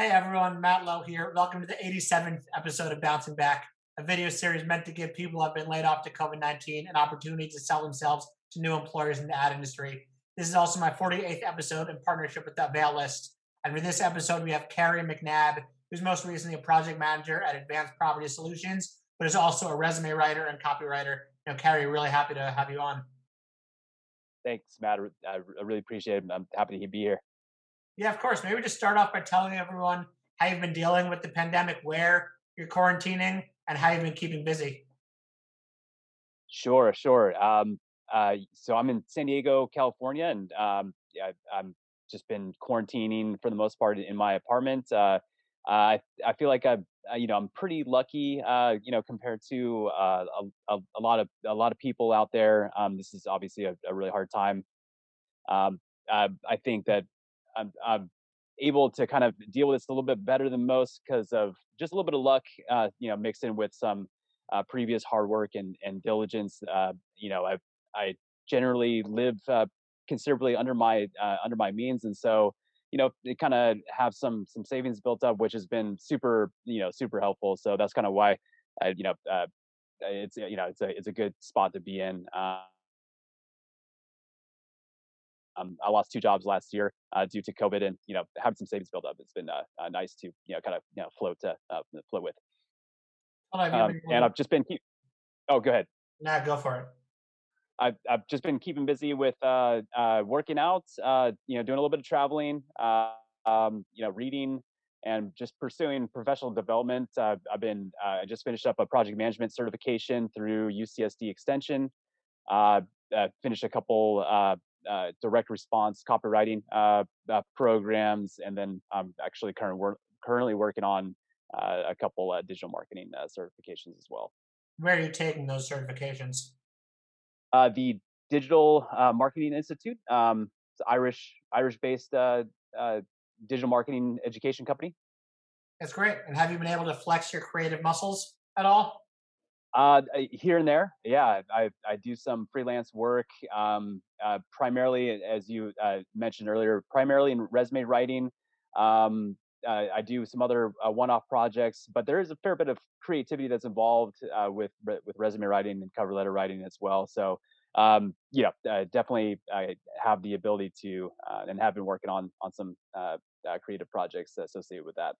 Hey everyone, Matt Lowe here. Welcome to the 87th episode of Bouncing Back, a video series meant to give people who have been laid off to COVID 19 an opportunity to sell themselves to new employers in the ad industry. This is also my 48th episode in partnership with the Availist. And for this episode, we have Carrie McNabb, who's most recently a project manager at Advanced Property Solutions, but is also a resume writer and copywriter. You know, Carrie, really happy to have you on. Thanks, Matt. I really appreciate it. I'm happy to be here. Yeah, of course. Maybe just start off by telling everyone how you've been dealing with the pandemic, where you're quarantining, and how you've been keeping busy. Sure, sure. Um, uh, so I'm in San Diego, California, and um, yeah, I'm just been quarantining for the most part in my apartment. Uh, I I feel like I you know I'm pretty lucky uh, you know compared to uh, a, a, lot of a lot of people out there. Um, this is obviously a, a really hard time. Um, I think that I'm, I'm able to kind of deal with this a little bit better than most because of just a little bit of luck, uh, you know, mixed in with some uh, previous hard work and, and diligence. Uh, you know, I I generally live uh, considerably under my uh, under my means, and so you know, kind of have some some savings built up, which has been super you know super helpful. So that's kind of why I you know uh, it's you know it's a it's a good spot to be in. Um, I lost two jobs last year uh, due to COVID, and you know, having some savings built up, it's been uh, uh, nice to you know kind of you know float to uh, float with. Um, and I've just been keep. Oh, go ahead. Nah, go for it. I've I've just been keeping busy with uh, uh, working out, uh, you know, doing a little bit of traveling, uh, um, you know, reading, and just pursuing professional development. Uh, I've been uh, I just finished up a project management certification through UCSD Extension. Uh, uh, finished a couple uh, uh, direct response copywriting uh, uh, programs, and then I'm actually current work, currently working on uh, a couple digital marketing uh, certifications as well. Where are you taking those certifications? Uh, the Digital Marketing Institute, um, it's Irish Irish based digital marketing education company. That's great. And have you been able to flex your creative muscles at all? Uh, here and there, yeah. I I do some freelance work, um, uh, primarily as you uh, mentioned earlier, primarily in resume writing. Um, uh, I do some other uh, one-off projects, but there is a fair bit of creativity that's involved uh, with with resume writing and cover letter writing as well. So, um, you know, definitely I have the ability to and have been working on on some creative projects associated with that.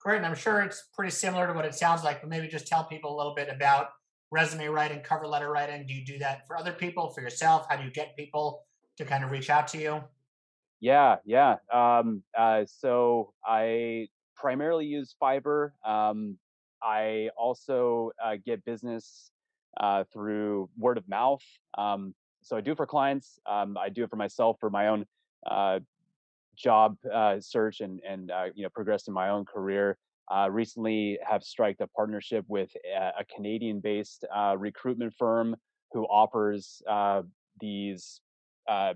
Great. And I'm sure it's pretty similar to what it sounds like, but maybe just tell people a little bit about resume writing, cover letter writing. Do you do that for other people, for yourself? How do you get people to kind of reach out to you? Yeah, yeah. Um, uh, so I primarily use Fiverr. Um, I also uh, get business uh, through word of mouth. Um, so I do it for clients. Um, I do it for myself for my own uh, job uh, search and and uh, you know progressed in my own career. Uh, recently, have striked a partnership with a, a Canadian-based uh, recruitment firm who offers uh, these uh,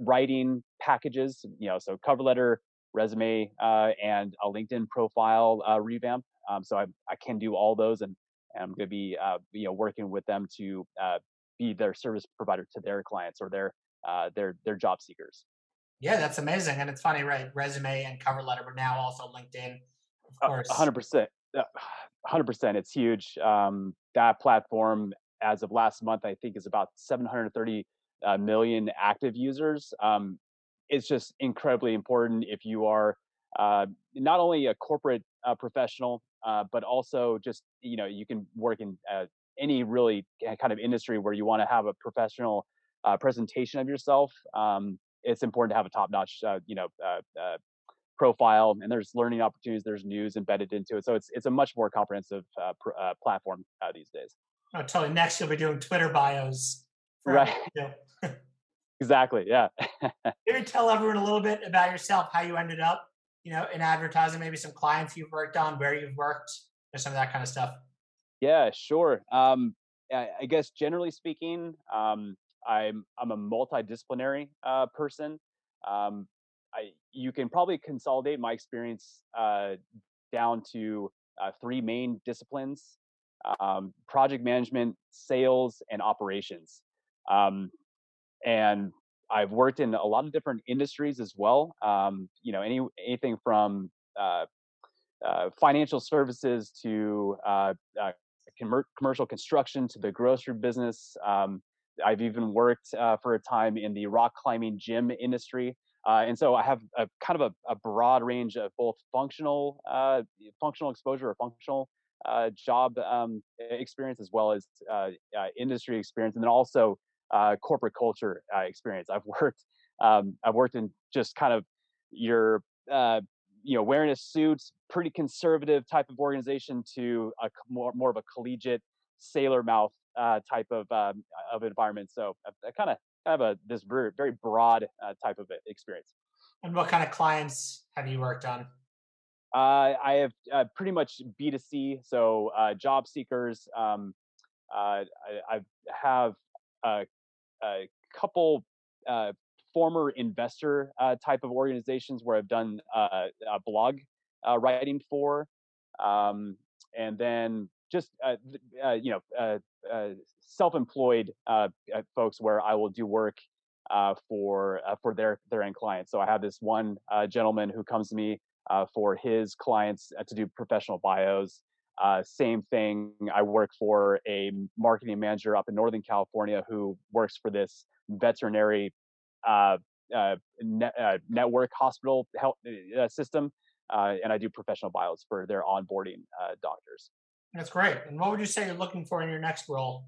writing packages. You know, so cover letter, resume, and a LinkedIn profile revamp. Um, so I, I can do all those, and, and I'm going to be you know working with them to be their service provider to their clients or their their their job seekers. Yeah, that's amazing. And it's funny, right? Resume and cover letter, but now also LinkedIn, of course. 100%. 100%. It's huge. Um, that platform, as of last month, I think is about 730 uh, million active users. Um, it's just incredibly important if you are uh, not only a corporate uh, professional, uh, but also just, you know, you can work in uh, any really kind of industry where you want to have a professional uh, presentation of yourself. Um, it's important to have a top-notch, uh, you know, uh, uh, profile. And there's learning opportunities, there's news embedded into it. So it's it's a much more comprehensive uh, pr- uh, platform these days. Oh, totally. Next, you'll be doing Twitter bios. Right. exactly. Yeah. maybe tell everyone a little bit about yourself, how you ended up, you know, in advertising. Maybe some clients you've worked on, where you've worked, or some of that kind of stuff. Yeah, sure. Um, I, I guess generally speaking, um, I'm I'm a multidisciplinary uh, person. Um, I you can probably consolidate my experience uh, down to uh, three main disciplines: um, project management, sales, and operations. Um, and I've worked in a lot of different industries as well. Um, you know, any anything from uh, uh, financial services to uh, commercial construction to the grocery business. I've even worked uh, for a time in the rock climbing gym industry. Uh, and so I have a kind of a, a broad range of both functional uh, functional exposure or functional uh, job um, experience as well as uh, uh, industry experience, and then also corporate culture experience. I've worked um, I've worked in just kind of your you know wearing a suit, pretty conservative type of organization to a more more of a collegiate sailor mouth type of um, of environment. So I, I kind of have a this very very broad uh, type of experience. And what kind of clients have you worked on? Uh, I have uh, pretty much B2C, so uh, job seekers. Um, uh, I, I, have a, a couple uh, former investor type of organizations where I've done a blog writing for, um, and then just you know self-employed uh, uh, folks where I will do work uh, for uh, for their their end clients. So I have this one uh, gentleman who comes to me uh, for his clients to do professional bios. same thing. I work for a marketing manager up in Northern California who works for this veterinary net, network hospital health system, and I do professional bios for their onboarding doctors. That's great. And what would you say you're looking for in your next role?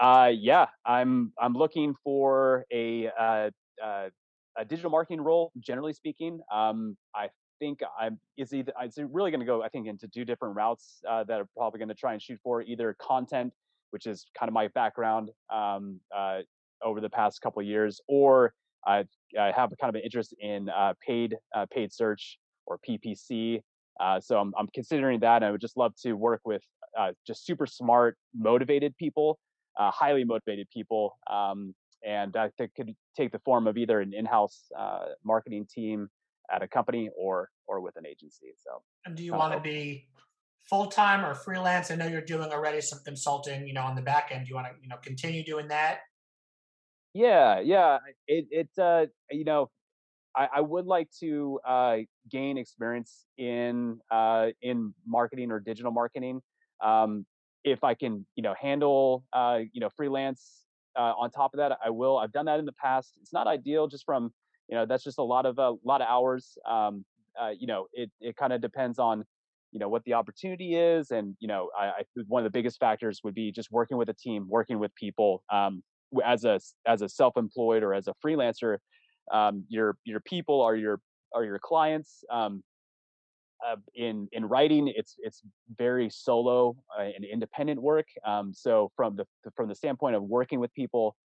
Uh, yeah, I'm I'm looking for a uh, uh, a digital marketing role. Generally speaking, um, I think I'm is either it's really going to go. I think into two different routes uh, that are probably going to try and shoot for either content, which is kind of my background um, uh, over the past couple of years, or I, I have kind of an interest in uh, paid uh, paid search or PPC. Uh, so I'm, I'm considering that. I would just love to work with uh, just super smart, motivated people uh, highly motivated people. Um, and that could take the form of either an in-house uh, marketing team at a company or or with an agency. So, and do you want to be full time or freelance? I know you're doing already some consulting, you know, on the back end. Do you want to, you know, continue doing that? Yeah, yeah. It it uh, you know, I, I would like to uh, gain experience in uh, in marketing or digital marketing. Um, if I can, you know, handle, uh, you know, freelance uh, on top of that, I will. I've done that in the past. It's not ideal, just from, you know, that's just a lot of a uh, lot of hours. Um, uh, you know, it it kind of depends on, you know, what the opportunity is, and you know, I, I one of the biggest factors would be just working with a team, working with people. Um, as a as a self-employed or as a freelancer, um, your your people are your are your clients. Um, uh, in in writing, it's it's very solo uh, and independent work. Um, so from the from the standpoint of working with people,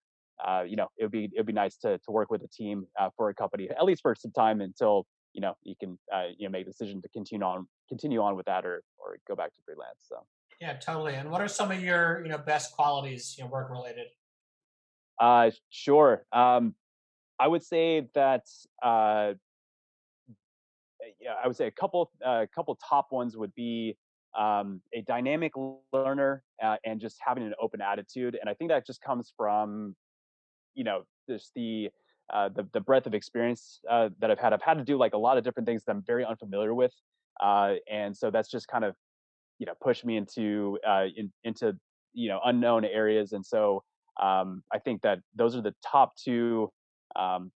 uh, you know, it would be it would be nice to to work with a team uh, for a company at least for some time until you know you can uh, you know make a decision to continue on continue on with that or or go back to freelance. So yeah, totally. And what are some of your you know best qualities you know work related? Uh, sure. Um, I would say that uh, yeah, I would say a couple a uh, couple top ones would be um, a dynamic learner uh, and just having an open attitude. And I think that just comes from, you know, just the uh, the, the breadth of experience uh, that I've had. I've had to do like a lot of different things that I'm very unfamiliar with, uh, and so that's just kind of, you know, pushed me into uh, in, into you know unknown areas. And so um, I think that those are the top two um,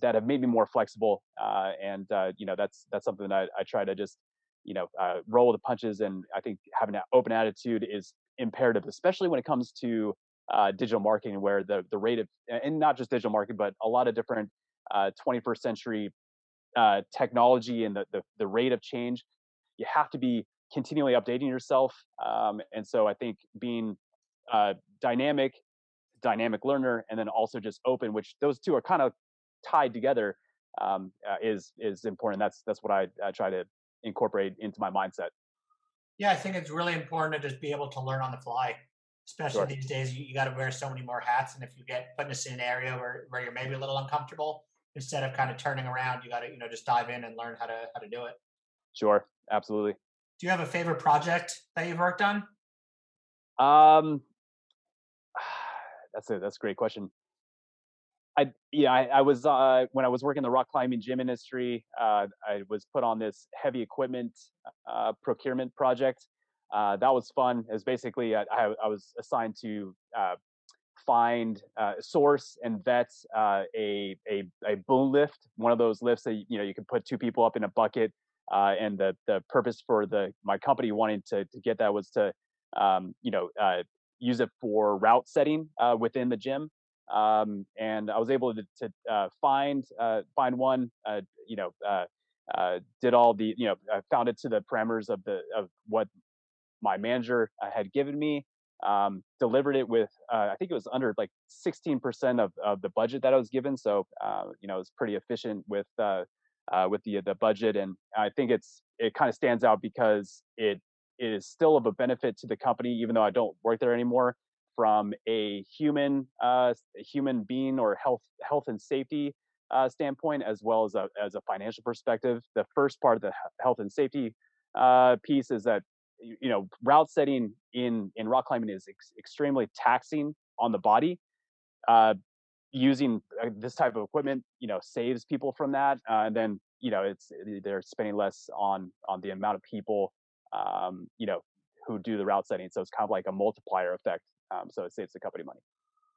that have made me more flexible. Uh, and uh, you know, that's that's something that I, I try to just you know uh, roll the punches. And I think having an open attitude is imperative, especially when it comes to uh, digital marketing, where the the rate of and not just digital marketing, but a lot of different 21st uh, century uh, technology and the, the the rate of change. You have to be continually updating yourself. Um, and so I think being uh, dynamic dynamic learner and then also just open which those two are kind of tied together um, uh, is is important. That's that's what I, I try to incorporate into my mindset. Yeah, I think it's really important to just be able to learn on the fly. Especially sure. these days, you, you got to wear so many more hats, and if you get put in a scenario where, where you're maybe a little uncomfortable, instead of kind of turning around, you got to you know just dive in and learn how to how to do it. Sure, absolutely. Do you have a favorite project that you've worked on? Um, that's a that's a great question. I yeah, I, I was uh, when I was working in the rock climbing gym industry. Uh, I was put on this heavy equipment uh, procurement project. Uh, that was fun. It was basically uh, I, I, was assigned to uh, find, source, and vet a, a a boom lift, one of those lifts that you know you can put two people up in a bucket. and the the purpose for the my company wanting to to get that was to um, you know use it for route setting within the gym um, and I was able to, to uh, find uh, find one. Uh, you know, uh, uh, did all the you know I found it to the parameters of the of what my manager uh, had given me. Um, delivered it with I think it was under like 16% of, of the budget that I was given. So you know, it was pretty efficient with with the the budget, and I think it's it kind of stands out because it it is still of a benefit to the company, even though I don't work there anymore from a human uh, human being or health health and safety uh, standpoint, as well as a as a financial perspective. The first part of the health and safety uh, piece is that you know route setting in in rock climbing is ex- extremely taxing on the body. Uh, using uh, this type of equipment, you know, saves people from that, uh, and then you know it's they're spending less on on the amount of people, um, you know, who do the route setting. So it's kind of like a multiplier effect um, so it saves the company money.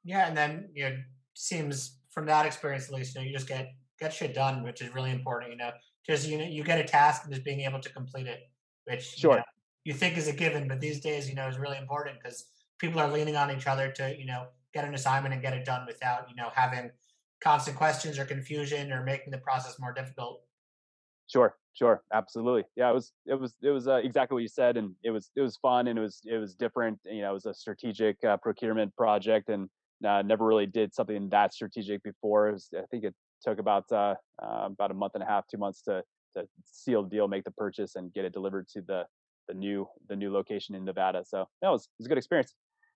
Yeah, and then you know, seems from that experience at least, you know, you just get get shit done, which is really important. You know, just you know, you get a task and just being able to complete it, which sure. you, know, you think is a given, but these days, you know, is really important because people are leaning on each other to you know get an assignment and get it done without you know having constant questions or confusion or making the process more difficult. Sure, sure, absolutely. Yeah, it was it was it was uh, exactly what you said, and it was it was fun and it was it was different. You know, it was a strategic uh, procurement project, and uh, never really did something that strategic before. Was, I think it took about uh, uh, about a month and a half, two months to to seal the deal, make the purchase, and get it delivered to the the new the new location in Nevada. So that was it was a good experience.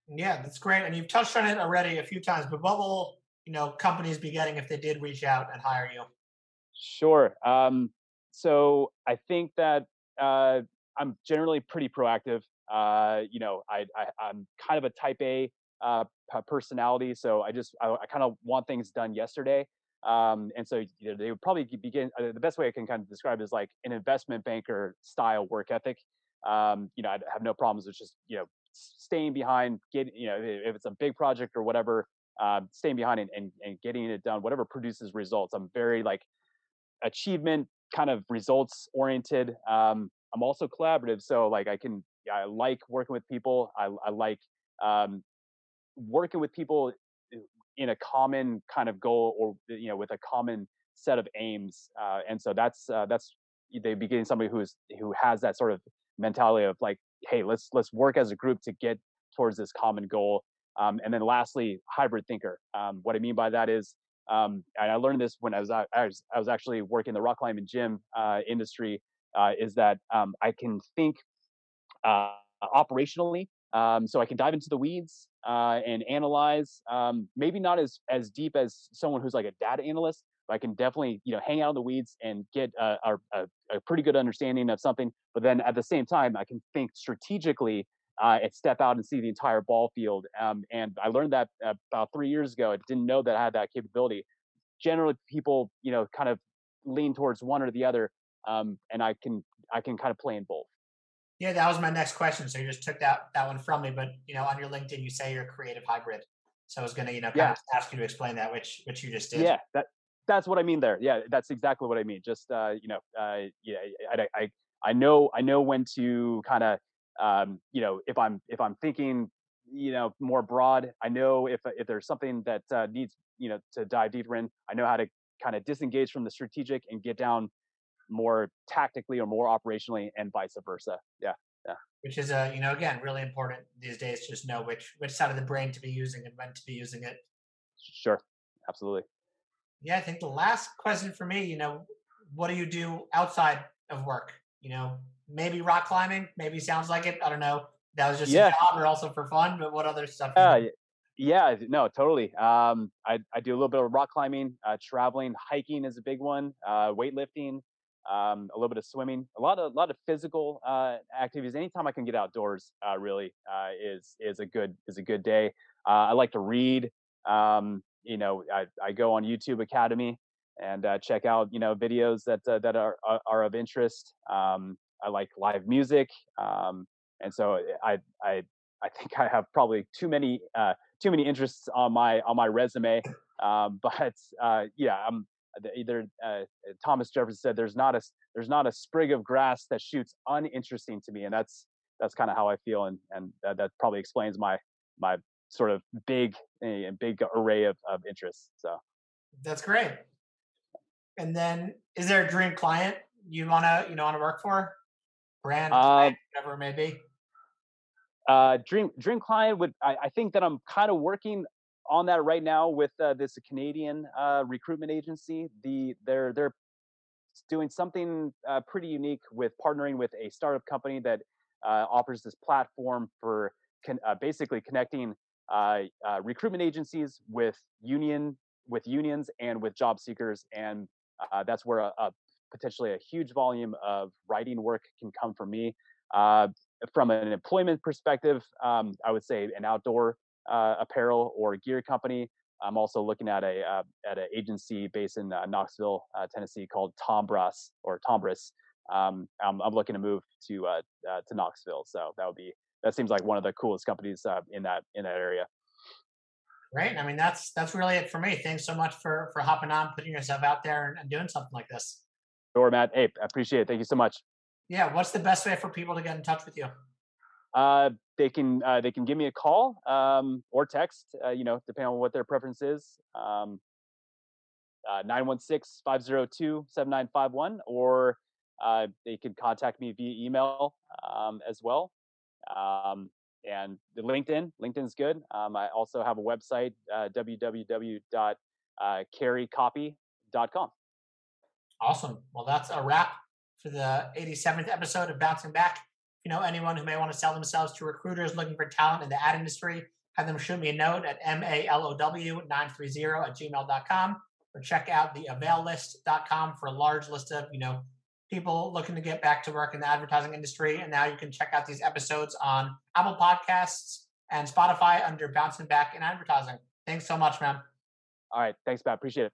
Yeah, that's great. And you've touched on it already a few times, but what will you know companies be getting if they did reach out and hire you? Sure. Um, so I think that uh, I'm generally pretty proactive. Uh, you know, I, I am kind of a type A uh, personality, so I just I, I kind of want things done yesterday. Um, and so you know, they would probably begin. Uh, the best way I can kind of describe is like an investment banker style work ethic. Um, you know, I have no problems with just you know staying behind, getting you know if it's a big project or whatever, uh, staying behind and, and and getting it done, whatever produces results. I'm very like achievement kind of results oriented. Um, I'm also collaborative, so like I can I like working with people. I, I like um, working with people in a common kind of goal or you know with a common set of aims. Uh, and so that's uh, that's they begin somebody who's who has that sort of mentality of like, hey, let's let's work as a group to get towards this common goal. Um, and then lastly, hybrid thinker. Um, what I mean by that is um, and I learned this when I was I was, I was actually working in the rock climbing gym uh, industry. Uh, is that um, I can think uh, operationally, um, so I can dive into the weeds uh, and analyze. Um, maybe not as as deep as someone who's like a data analyst, but I can definitely you know hang out in the weeds and get a, a, a pretty good understanding of something. But then at the same time, I can think strategically uh, and step out and see the entire ball field. Um, and I learned that about three years ago. I didn't know that I had that capability. Generally, people, you know, kind of lean towards one or the other, um, and I can I can kind of play in both. Yeah, that was my next question. So you just took that that one from me. But you know, on your LinkedIn, you say you're a creative hybrid. So I was going to, you know, kind yeah. of ask you to explain that, which which you just did. Yeah, that that's what I mean there. Yeah, that's exactly what I mean. Just uh, you know, uh, yeah, I, I I know I know when to kind of um, you know if i'm if i'm thinking you know more broad i know if if there's something that uh, needs you know to dive deeper in i know how to kind of disengage from the strategic and get down more tactically or more operationally and vice versa. Yeah yeah. Which is uh you know again really important these days just know which which side of the brain to be using and when to be using it. Sure absolutely. Yeah i think the last question for me you know what do you do outside of work? You know maybe rock climbing. Maybe sounds like it. I don't know. That was just yeah. a job or also for fun. But what other stuff? Uh, yeah, no, totally. Um, I, I do a little bit of rock climbing, uh, traveling, hiking is a big one, uh, weightlifting, um, a little bit of swimming, a lot of a lot of physical uh, activities. Anytime I can get outdoors, uh, really uh, is is a good is a good day. Uh, I like to read. Um, you know, I, I go on YouTube Academy and uh, check out you know videos that uh, that are, are, are of interest. Um, I like live music, um, and so I I I think I have probably too many uh, too many interests on my on my resume. Um, but uh, yeah, I'm either uh, Thomas Jefferson said there's not a there's not a sprig of grass that shoots uninteresting to me, and that's that's kind of how I feel, and and that, that probably explains my my sort of big a big array of, of interests. So that's great. And then, is there a dream client you want to you know want to work for? Brand, uh, whatever it may be. Uh, dream dream client would I, I think that I'm kind of working on that right now with uh, this Canadian uh, recruitment agency. The they're they're doing something uh, pretty unique with partnering with a startup company that uh, offers this platform for con- uh, basically connecting uh, recruitment agencies with union with unions and with job seekers, and that's where a, a, potentially a huge volume of writing work can come from me. from an employment perspective, um, I would say an outdoor uh, apparel or gear company. I'm also looking at a uh, at an agency based in uh, Knoxville, uh, Tennessee, called Tombras or Tombras. Um, I'm, I'm, looking to move to uh, uh, to Knoxville, so that would be that seems like one of the coolest companies in that in that area. Great. I mean, that's that's really it for me. Thanks so much for for hopping on, putting yourself out there, and, and doing something like this. Sure, Matt. Hey, I appreciate it. Thank you so much. Yeah. What's the best way for people to get in touch with you? uh, they can uh, they can give me a call um, or text, uh, you know, depending on what their preference is. Um, uh, 916-502-7951 or uh, they can contact me via email um, as well um, and the linkedin linkedin's good um, i also have a website uh, www.carrycopy.com awesome well that's a wrap for the 87th episode of bouncing back you know anyone who may want to sell themselves to recruiters looking for talent in the ad industry, have them shoot me a note at malow930 at gmail.com or check out the availist.com for a large list of, you know, people looking to get back to work in the advertising industry. And now you can check out these episodes on Apple Podcasts and Spotify under Bouncing Back in Advertising. Thanks so much, man. All right. Thanks, Matt. Appreciate it.